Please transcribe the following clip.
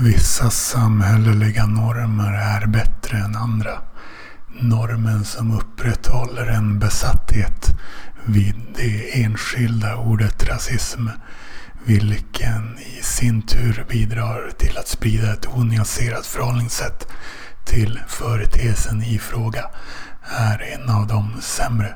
Vissa samhälleliga normer är bättre än andra. Normen som upprätthåller en besatthet vid det enskilda ordet rasism vilken i sin tur bidrar till att sprida ett onyanserat förhållningssätt till företeelsen i fråga är en av de sämre.